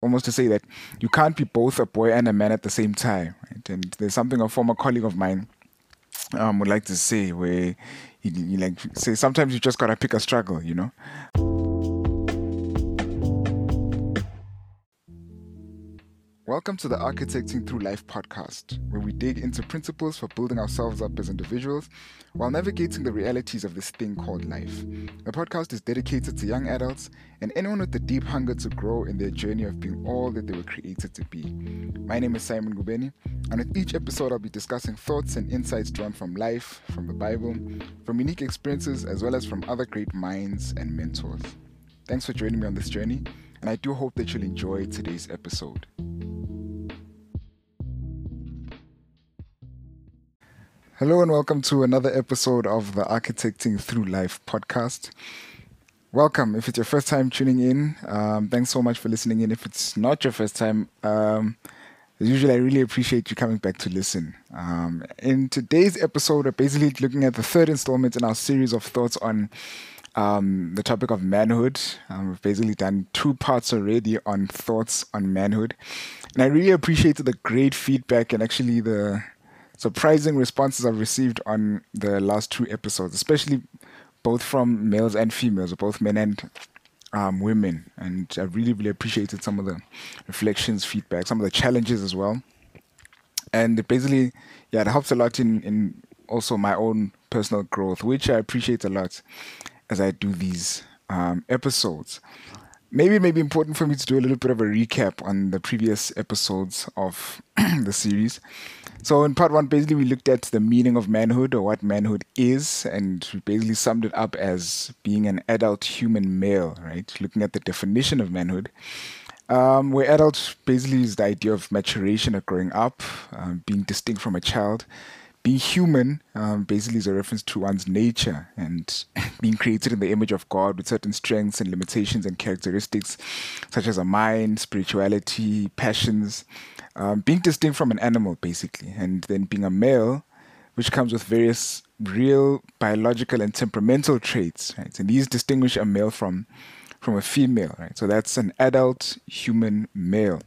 almost to say that you can't be both a boy and a man at the same time. Right? And there's something a former colleague of mine um, would like to say where he, he like say sometimes you just gotta pick a struggle, you know. Welcome to the Architecting Through Life podcast, where we dig into principles for building ourselves up as individuals while navigating the realities of this thing called life. The podcast is dedicated to young adults and anyone with the deep hunger to grow in their journey of being all that they were created to be. My name is Simon Gubeni, and with each episode, I'll be discussing thoughts and insights drawn from life, from the Bible, from unique experiences, as well as from other great minds and mentors. Thanks for joining me on this journey, and I do hope that you'll enjoy today's episode. Hello and welcome to another episode of the Architecting Through Life podcast. Welcome. If it's your first time tuning in, um, thanks so much for listening in. If it's not your first time, um, as usual, I really appreciate you coming back to listen. Um, in today's episode, we're basically looking at the third installment in our series of thoughts on um, the topic of manhood. Um, we've basically done two parts already on thoughts on manhood. And I really appreciated the great feedback and actually the surprising responses I've received on the last two episodes, especially both from males and females, both men and um, women. And I really, really appreciated some of the reflections, feedback, some of the challenges as well. And basically, yeah, it helps a lot in, in also my own personal growth, which I appreciate a lot as I do these um, episodes. Maybe it may be important for me to do a little bit of a recap on the previous episodes of the series. So in part one, basically we looked at the meaning of manhood or what manhood is, and we basically summed it up as being an adult human male, right? Looking at the definition of manhood. Um, where adult basically is the idea of maturation or growing up, um, being distinct from a child. Being human um, basically is a reference to one's nature and being created in the image of God with certain strengths and limitations and characteristics, such as a mind, spirituality, passions, um, being distinct from an animal, basically, and then being a male, which comes with various real biological and temperamental traits, right? And these distinguish a male from from a female, right? So that's an adult human male.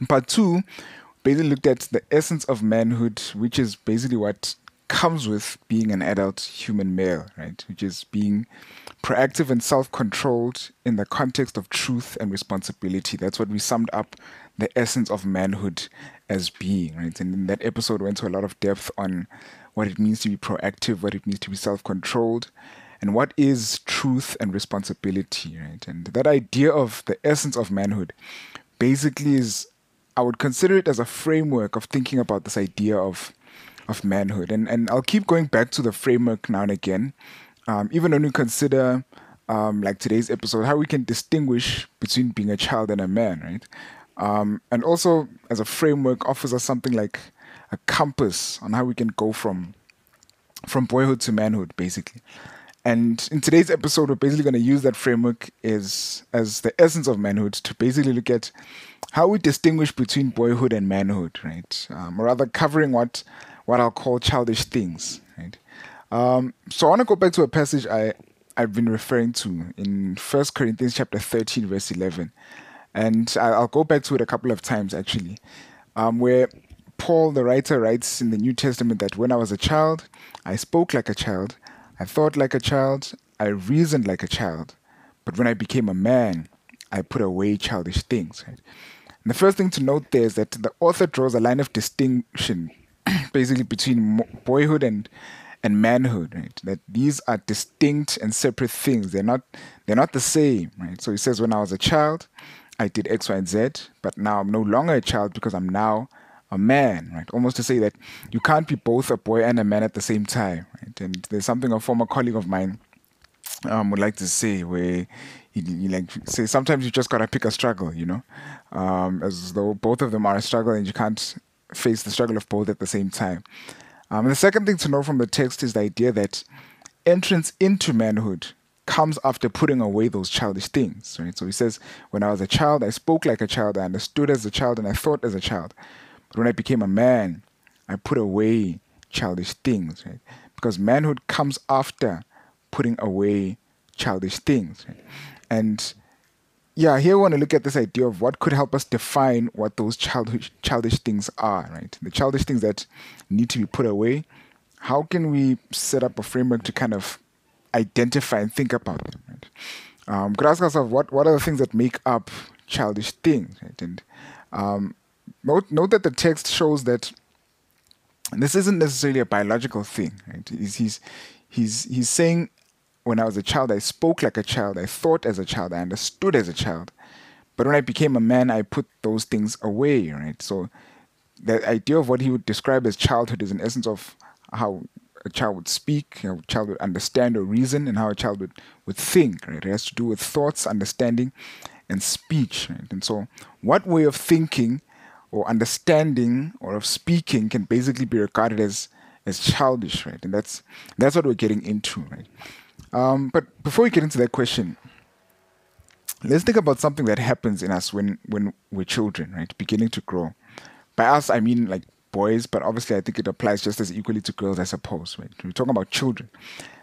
In part two, basically looked at the essence of manhood, which is basically what comes with being an adult human male, right? Which is being proactive and self controlled in the context of truth and responsibility. That's what we summed up the essence of manhood as being, right? And that episode went to a lot of depth on what it means to be proactive, what it means to be self-controlled, and what is truth and responsibility, right? And that idea of the essence of manhood basically is I would consider it as a framework of thinking about this idea of of manhood. And and I'll keep going back to the framework now and again. Um, even when we consider um, like today's episode, how we can distinguish between being a child and a man, right? Um, and also, as a framework, offers us something like a compass on how we can go from from boyhood to manhood, basically. And in today's episode, we're basically going to use that framework as as the essence of manhood to basically look at how we distinguish between boyhood and manhood, right? Um, or rather, covering what what I'll call childish things, right? Um, so I want to go back to a passage I I've been referring to in First Corinthians chapter thirteen, verse eleven and I'll go back to it a couple of times actually, um, where Paul, the writer, writes in the New Testament that when I was a child, I spoke like a child, I thought like a child, I reasoned like a child, but when I became a man, I put away childish things. Right? The first thing to note there is that the author draws a line of distinction, basically between boyhood and and manhood, right? That these are distinct and separate things. They're not they're not the same, right? So he says, when I was a child, I did X, Y, and Z, but now I'm no longer a child because I'm now a man, right? Almost to say that you can't be both a boy and a man at the same time, right? And there's something a former colleague of mine um, would like to say where he, he like say sometimes you just gotta pick a struggle, you know, um, as though both of them are a struggle and you can't face the struggle of both at the same time. Um, and the second thing to know from the text is the idea that entrance into manhood comes after putting away those childish things, right? So he says, When I was a child, I spoke like a child, I understood as a child, and I thought as a child. But when I became a man, I put away childish things, right? Because manhood comes after putting away childish things. Right? And yeah, here we want to look at this idea of what could help us define what those childish childish things are, right? The childish things that need to be put away. How can we set up a framework to kind of identify and think about them, right? Um, could ask ourselves what what are the things that make up childish things, right? And um, note note that the text shows that this isn't necessarily a biological thing, right? He's he's he's, he's saying when I was a child, I spoke like a child, I thought as a child, I understood as a child. But when I became a man, I put those things away, right? So the idea of what he would describe as childhood is an essence of how a child would speak, how a child would understand or reason, and how a child would, would think, right? It has to do with thoughts, understanding, and speech, right? And so, what way of thinking or understanding or of speaking can basically be regarded as as childish, right? And that's that's what we're getting into, right? Um, but before we get into that question, let's think about something that happens in us when when we're children, right? Beginning to grow. By us, I mean like boys, but obviously I think it applies just as equally to girls, I suppose. Right? We're talking about children.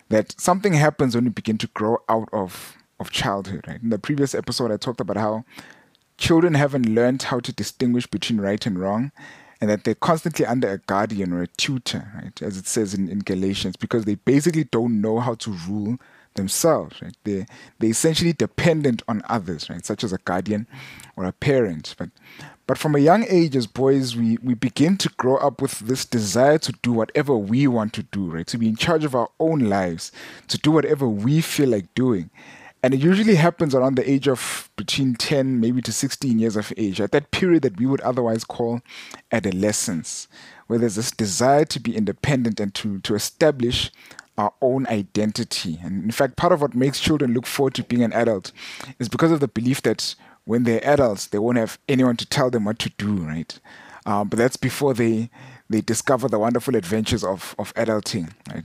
That something happens when you begin to grow out of of childhood. Right? In the previous episode, I talked about how children haven't learned how to distinguish between right and wrong, and that they're constantly under a guardian or a tutor, right? As it says in, in Galatians, because they basically don't know how to rule themselves, right? They they're essentially dependent on others, right? Such as a guardian or a parent. But but from a young age as boys, we, we begin to grow up with this desire to do whatever we want to do, right? To be in charge of our own lives, to do whatever we feel like doing. And it usually happens around the age of between 10, maybe to 16 years of age, at that period that we would otherwise call adolescence, where there's this desire to be independent and to, to establish our own identity. And in fact, part of what makes children look forward to being an adult is because of the belief that when they're adults, they won't have anyone to tell them what to do, right? Um, but that's before they they discover the wonderful adventures of of adulting, right?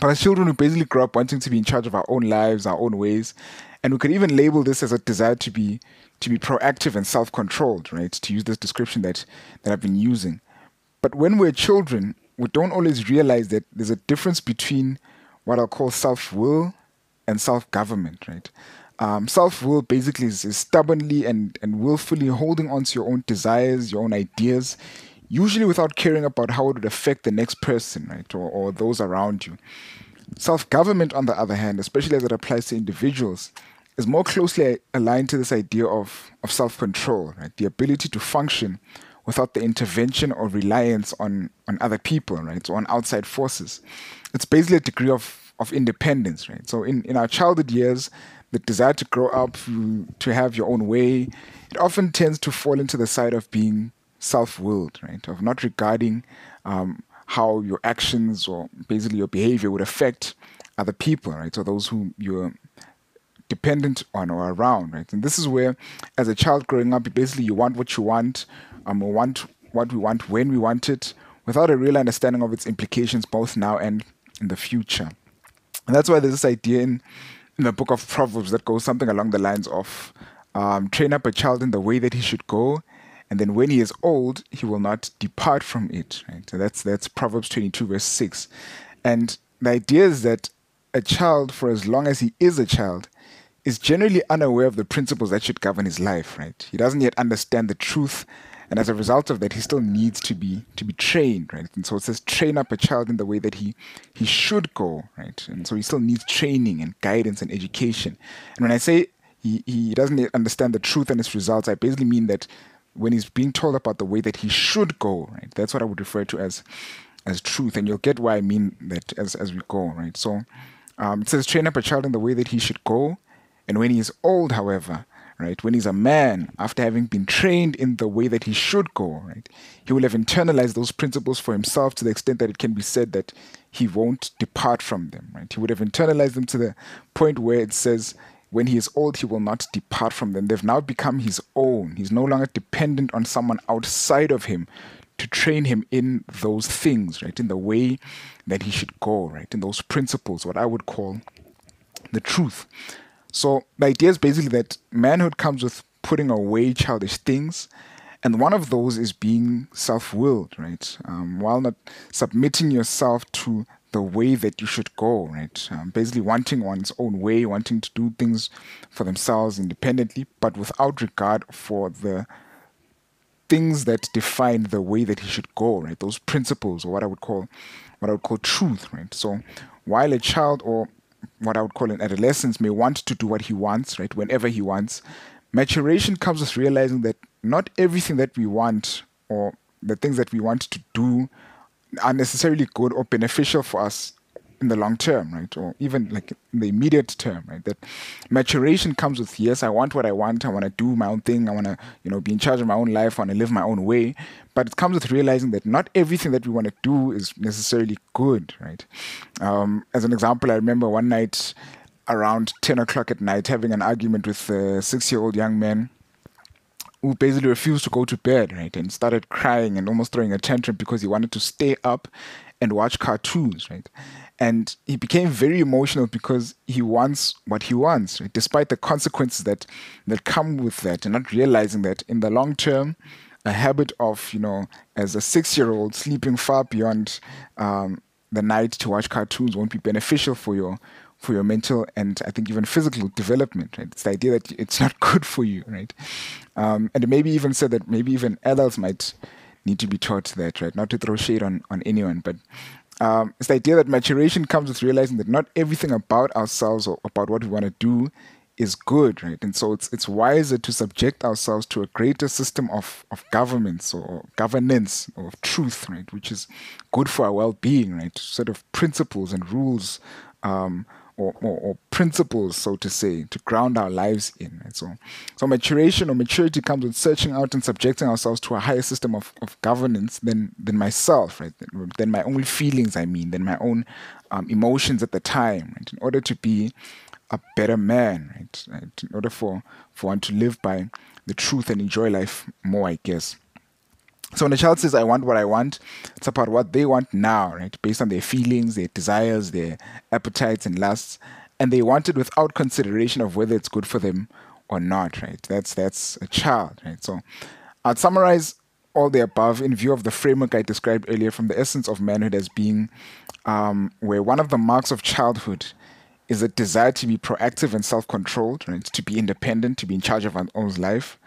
But as children, we basically grow up wanting to be in charge of our own lives, our own ways, and we could even label this as a desire to be to be proactive and self-controlled, right? To use this description that that I've been using. But when we're children, we don't always realize that there's a difference between what I'll call self-will and self-government, right? Um, self-will basically is, is stubbornly and, and willfully holding on to your own desires, your own ideas, usually without caring about how it would affect the next person, right, or, or those around you. Self government, on the other hand, especially as it applies to individuals, is more closely aligned to this idea of, of self control, right? The ability to function without the intervention or reliance on, on other people, right? So on outside forces. It's basically a degree of, of independence, right? So in, in our childhood years, the desire to grow up, to have your own way, it often tends to fall into the side of being self-willed, right? Of not regarding um, how your actions or basically your behavior would affect other people, right? So those who you're dependent on or around, right? And this is where, as a child growing up, basically you want what you want, um, or want what we want when we want it, without a real understanding of its implications both now and in the future. And that's why there's this idea in, in the book of Proverbs that goes something along the lines of um, train up a child in the way that he should go, and then when he is old, he will not depart from it. Right? So that's that's Proverbs 22, verse 6. And the idea is that a child, for as long as he is a child, is generally unaware of the principles that should govern his life, right? He doesn't yet understand the truth, and as a result of that, he still needs to be to be trained, right? And so it says, train up a child in the way that he he should go, right? And so he still needs training and guidance and education. And when I say he, he doesn't understand the truth and its results, I basically mean that when he's being told about the way that he should go, right? That's what I would refer to as as truth, and you'll get why I mean that as as we go, right? So um, it says, train up a child in the way that he should go, and when he is old, however, right, when he's a man, after having been trained in the way that he should go, right, he will have internalized those principles for himself to the extent that it can be said that he won't depart from them, right? He would have internalized them to the point where it says when he is old, he will not depart from them. They've now become his own. He's no longer dependent on someone outside of him to train him in those things, right? In the way that he should go, right? In those principles, what I would call the truth. So the idea is basically that manhood comes with putting away childish things. And one of those is being self willed, right? Um, while not submitting yourself to the way that you should go, right? Um, basically, wanting one's own way, wanting to do things for themselves independently, but without regard for the things that define the way that he should go, right? Those principles, or what I would call, what I would call truth, right? So, while a child or what I would call an adolescent may want to do what he wants, right, whenever he wants, maturation comes with realizing that not everything that we want or the things that we want to do are necessarily good or beneficial for us in the long term, right? Or even like in the immediate term, right? That maturation comes with yes, I want what I want, I want to do my own thing, I want to, you know, be in charge of my own life, I want to live my own way. But it comes with realizing that not everything that we want to do is necessarily good, right? Um, as an example, I remember one night around 10 o'clock at night having an argument with a six year old young man who basically refused to go to bed, right? And started crying and almost throwing a tantrum because he wanted to stay up and watch cartoons, right? And he became very emotional because he wants what he wants, right? despite the consequences that that come with that, and not realizing that in the long term, a habit of you know, as a six-year-old sleeping far beyond um, the night to watch cartoons won't be beneficial for your for your mental and I think even physical development. Right? It's the idea that it's not good for you, right? Um, and maybe even said that maybe even adults might need to be taught that, right? Not to throw shade on on anyone, but um, it's the idea that maturation comes with realizing that not everything about ourselves or about what we want to do is good, right? And so it's it's wiser to subject ourselves to a greater system of, of governments or governance or truth, right? Which is good for our well-being, right? Sort of principles and rules um, or, or, or, principles, so to say, to ground our lives in. And So, so maturation or maturity comes with searching out and subjecting ourselves to a higher system of, of governance than than myself, right? Than, my own feelings, I mean, than my own um, emotions at the time, right? In order to be a better man, right? right? In order for for one to live by the truth and enjoy life more, I guess. So when a child says, I want what I want, it's about what they want now, right? Based on their feelings, their desires, their appetites and lusts. And they want it without consideration of whether it's good for them or not, right? That's that's a child, right? So I'd summarize all the above in view of the framework I described earlier from the essence of manhood as being um, where one of the marks of childhood is a desire to be proactive and self-controlled, right? To be independent, to be in charge of one's life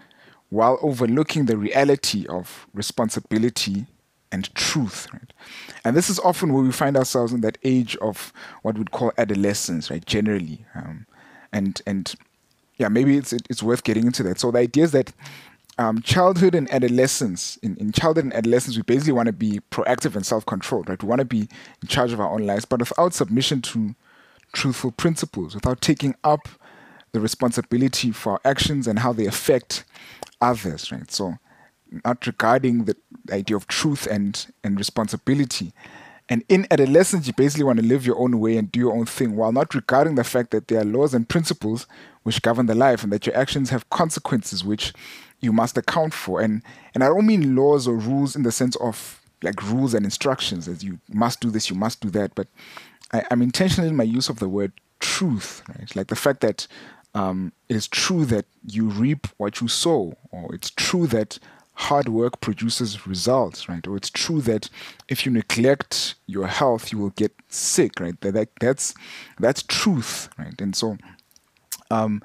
while overlooking the reality of responsibility and truth. Right? And this is often where we find ourselves in that age of what we'd call adolescence, right? Generally, um, and and yeah, maybe it's it's worth getting into that. So the idea is that um, childhood and adolescence, in, in childhood and adolescence, we basically want to be proactive and self-controlled, right? We want to be in charge of our own lives, but without submission to truthful principles, without taking up the responsibility for our actions and how they affect others, right? So, not regarding the idea of truth and, and responsibility. And in adolescence, you basically want to live your own way and do your own thing while not regarding the fact that there are laws and principles which govern the life and that your actions have consequences which you must account for. And, and I don't mean laws or rules in the sense of like rules and instructions as you must do this, you must do that. But I, I'm intentional in my use of the word truth, right? Like the fact that um, it is true that you reap what you sow, or it's true that hard work produces results, right? Or it's true that if you neglect your health, you will get sick, right? That, that that's that's truth, right? And so, um,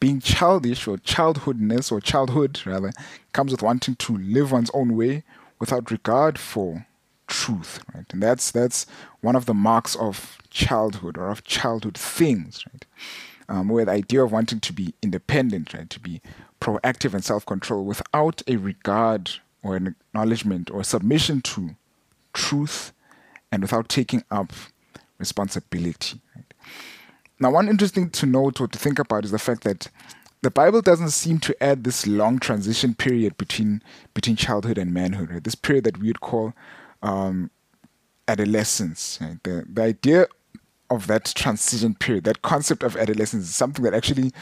being childish or childhoodness or childhood rather comes with wanting to live one's own way without regard for truth, right? And that's that's one of the marks of childhood or of childhood things, right? Um, where the idea of wanting to be independent, right, to be proactive and self control without a regard or an acknowledgement or submission to truth and without taking up responsibility. Right? Now, one interesting to note or to think about is the fact that the Bible doesn't seem to add this long transition period between between childhood and manhood, right? This period that we would call um, adolescence. Right? The the idea of that transition period, that concept of adolescence is something that actually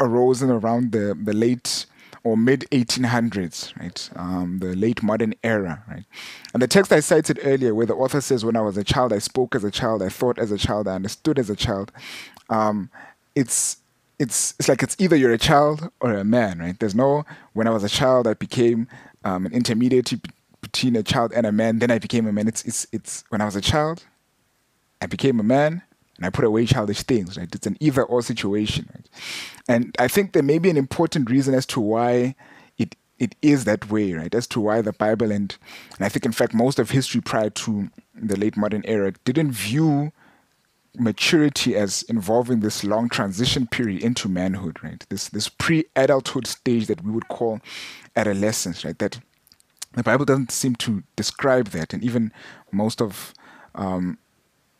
arose in around the, the late or mid 1800s, right? Um, the late modern era, right? And the text I cited earlier, where the author says, "When I was a child, I spoke as a child, I thought as a child, I understood as a child." Um, it's it's it's like it's either you're a child or a man, right? There's no when I was a child, I became um, an intermediate between a child and a man. Then I became a man. It's it's it's when I was a child, I became a man and I put away childish things, right? It's an either or situation, right? And I think there may be an important reason as to why it it is that way, right? As to why the Bible and and I think in fact most of history prior to the late modern era didn't view maturity as involving this long transition period into manhood, right? This this pre-adulthood stage that we would call adolescence, right? That the Bible doesn't seem to describe that, and even most of um,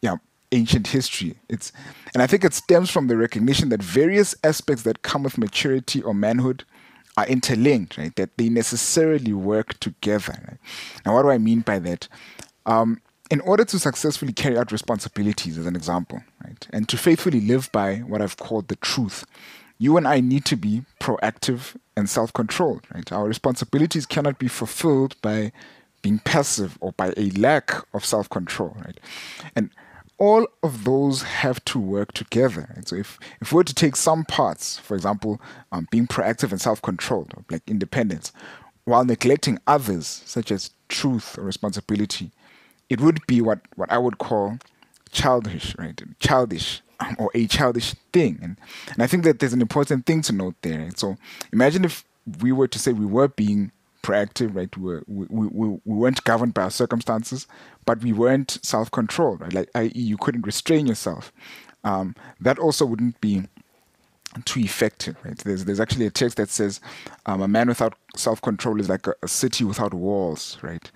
yeah ancient history. It's and I think it stems from the recognition that various aspects that come with maturity or manhood are interlinked, right? That they necessarily work together. Right? Now, what do I mean by that? Um, in order to successfully carry out responsibilities, as an example, right, and to faithfully live by what I've called the truth, you and I need to be proactive and self-controlled. Right, our responsibilities cannot be fulfilled by being passive or by a lack of self-control. Right, and all of those have to work together. Right? So if, if we were to take some parts, for example, um, being proactive and self-controlled, like independence, while neglecting others, such as truth or responsibility, it would be what, what I would call childish, right? Childish or a childish thing. And, and I think that there's an important thing to note there. Right? So imagine if we were to say we were being proactive, right? We, we, we, we weren't governed by our circumstances, but we weren't self controlled, right? Like, i.e., you couldn't restrain yourself. Um, that also wouldn't be too effective, right? There's, there's actually a text that says um, a man without self control is like a, a, city without walls, right?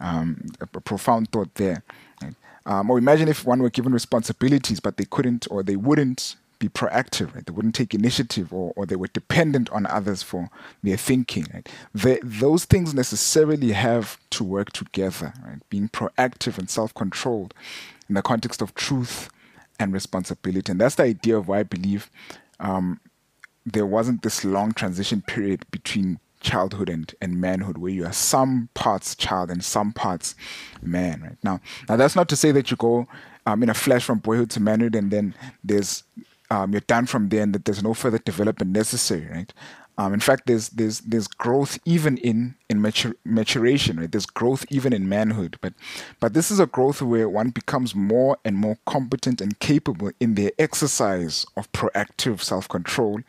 Um, a, a, profound thought there. Right? Um, or imagine if one were given responsibilities, but they couldn't or they wouldn't be proactive, right? They wouldn't take initiative or, or they were dependent on others for their thinking, right? Those things necessarily have to work together, right? Being proactive and self-controlled in the context of truth and responsibility. And that's the idea of why I believe um, there wasn't this long transition period between childhood and, and manhood where you are some parts child and some parts man right now now that's not to say that you go um, in a flash from boyhood to manhood and then there's um, you're done from there and that there's no further development necessary, right? Um, in fact, there's there's there's growth even in in matur- maturation, right? There's growth even in manhood, but but this is a growth where one becomes more and more competent and capable in their exercise of proactive self-control,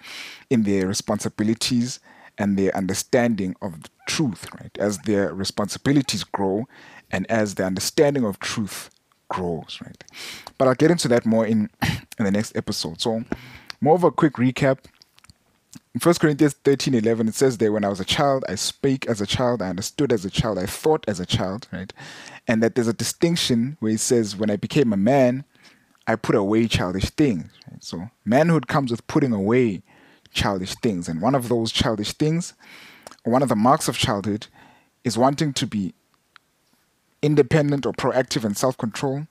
in their responsibilities and their understanding of the truth, right? As their responsibilities grow, and as the understanding of truth grows, right? But I'll get into that more in in the next episode. So, more of a quick recap. In 1 Corinthians 13 11, it says there, When I was a child, I spake as a child, I understood as a child, I thought as a child, right? And that there's a distinction where it says, When I became a man, I put away childish things. Right? So, manhood comes with putting away childish things. And one of those childish things, one of the marks of childhood, is wanting to be independent or proactive and self control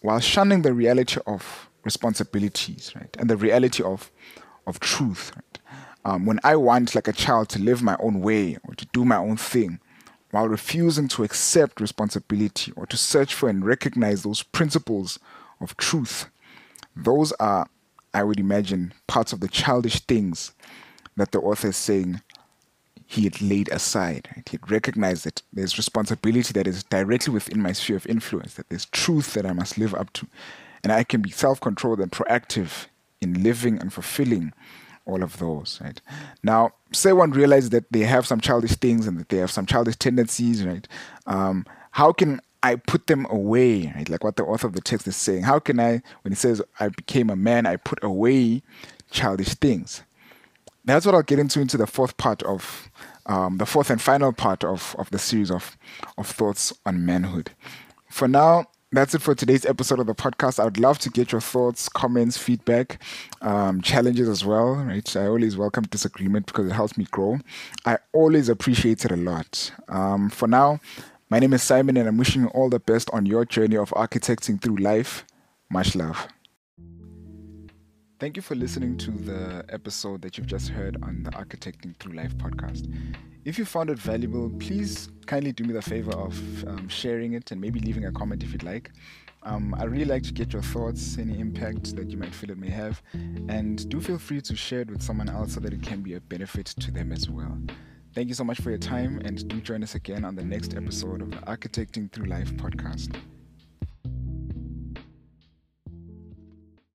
while shunning the reality of responsibilities, right? And the reality of of truth. Right? Um, when I want, like a child, to live my own way or to do my own thing, while refusing to accept responsibility or to search for and recognize those principles of truth, those are, I would imagine, parts of the childish things that the author is saying he had laid aside. Right? He had recognized that there's responsibility that is directly within my sphere of influence, that there's truth that I must live up to, and I can be self-controlled and proactive in living and fulfilling all of those right? Now say one realizes that they have some childish things and that they have some childish tendencies right? Um, how can i put them away right? Like what the author of the text is saying. How can i when he says i became a man i put away childish things that's what i'll get into into the fourth part of um, the fourth and final part of, of the series of, of thoughts on manhood for now that's it for today's episode of the podcast. I would love to get your thoughts, comments, feedback, um, challenges as well. Right, I always welcome disagreement because it helps me grow. I always appreciate it a lot. Um, for now, my name is Simon, and I'm wishing you all the best on your journey of architecting through life. Much love. Thank you for listening to the episode that you've just heard on the Architecting Through Life podcast. If you found it valuable, please kindly do me the favor of um, sharing it and maybe leaving a comment if you'd like. Um, I really like to get your thoughts, any impact that you might feel it may have, and do feel free to share it with someone else so that it can be a benefit to them as well. Thank you so much for your time, and do join us again on the next episode of the Architecting Through Life podcast.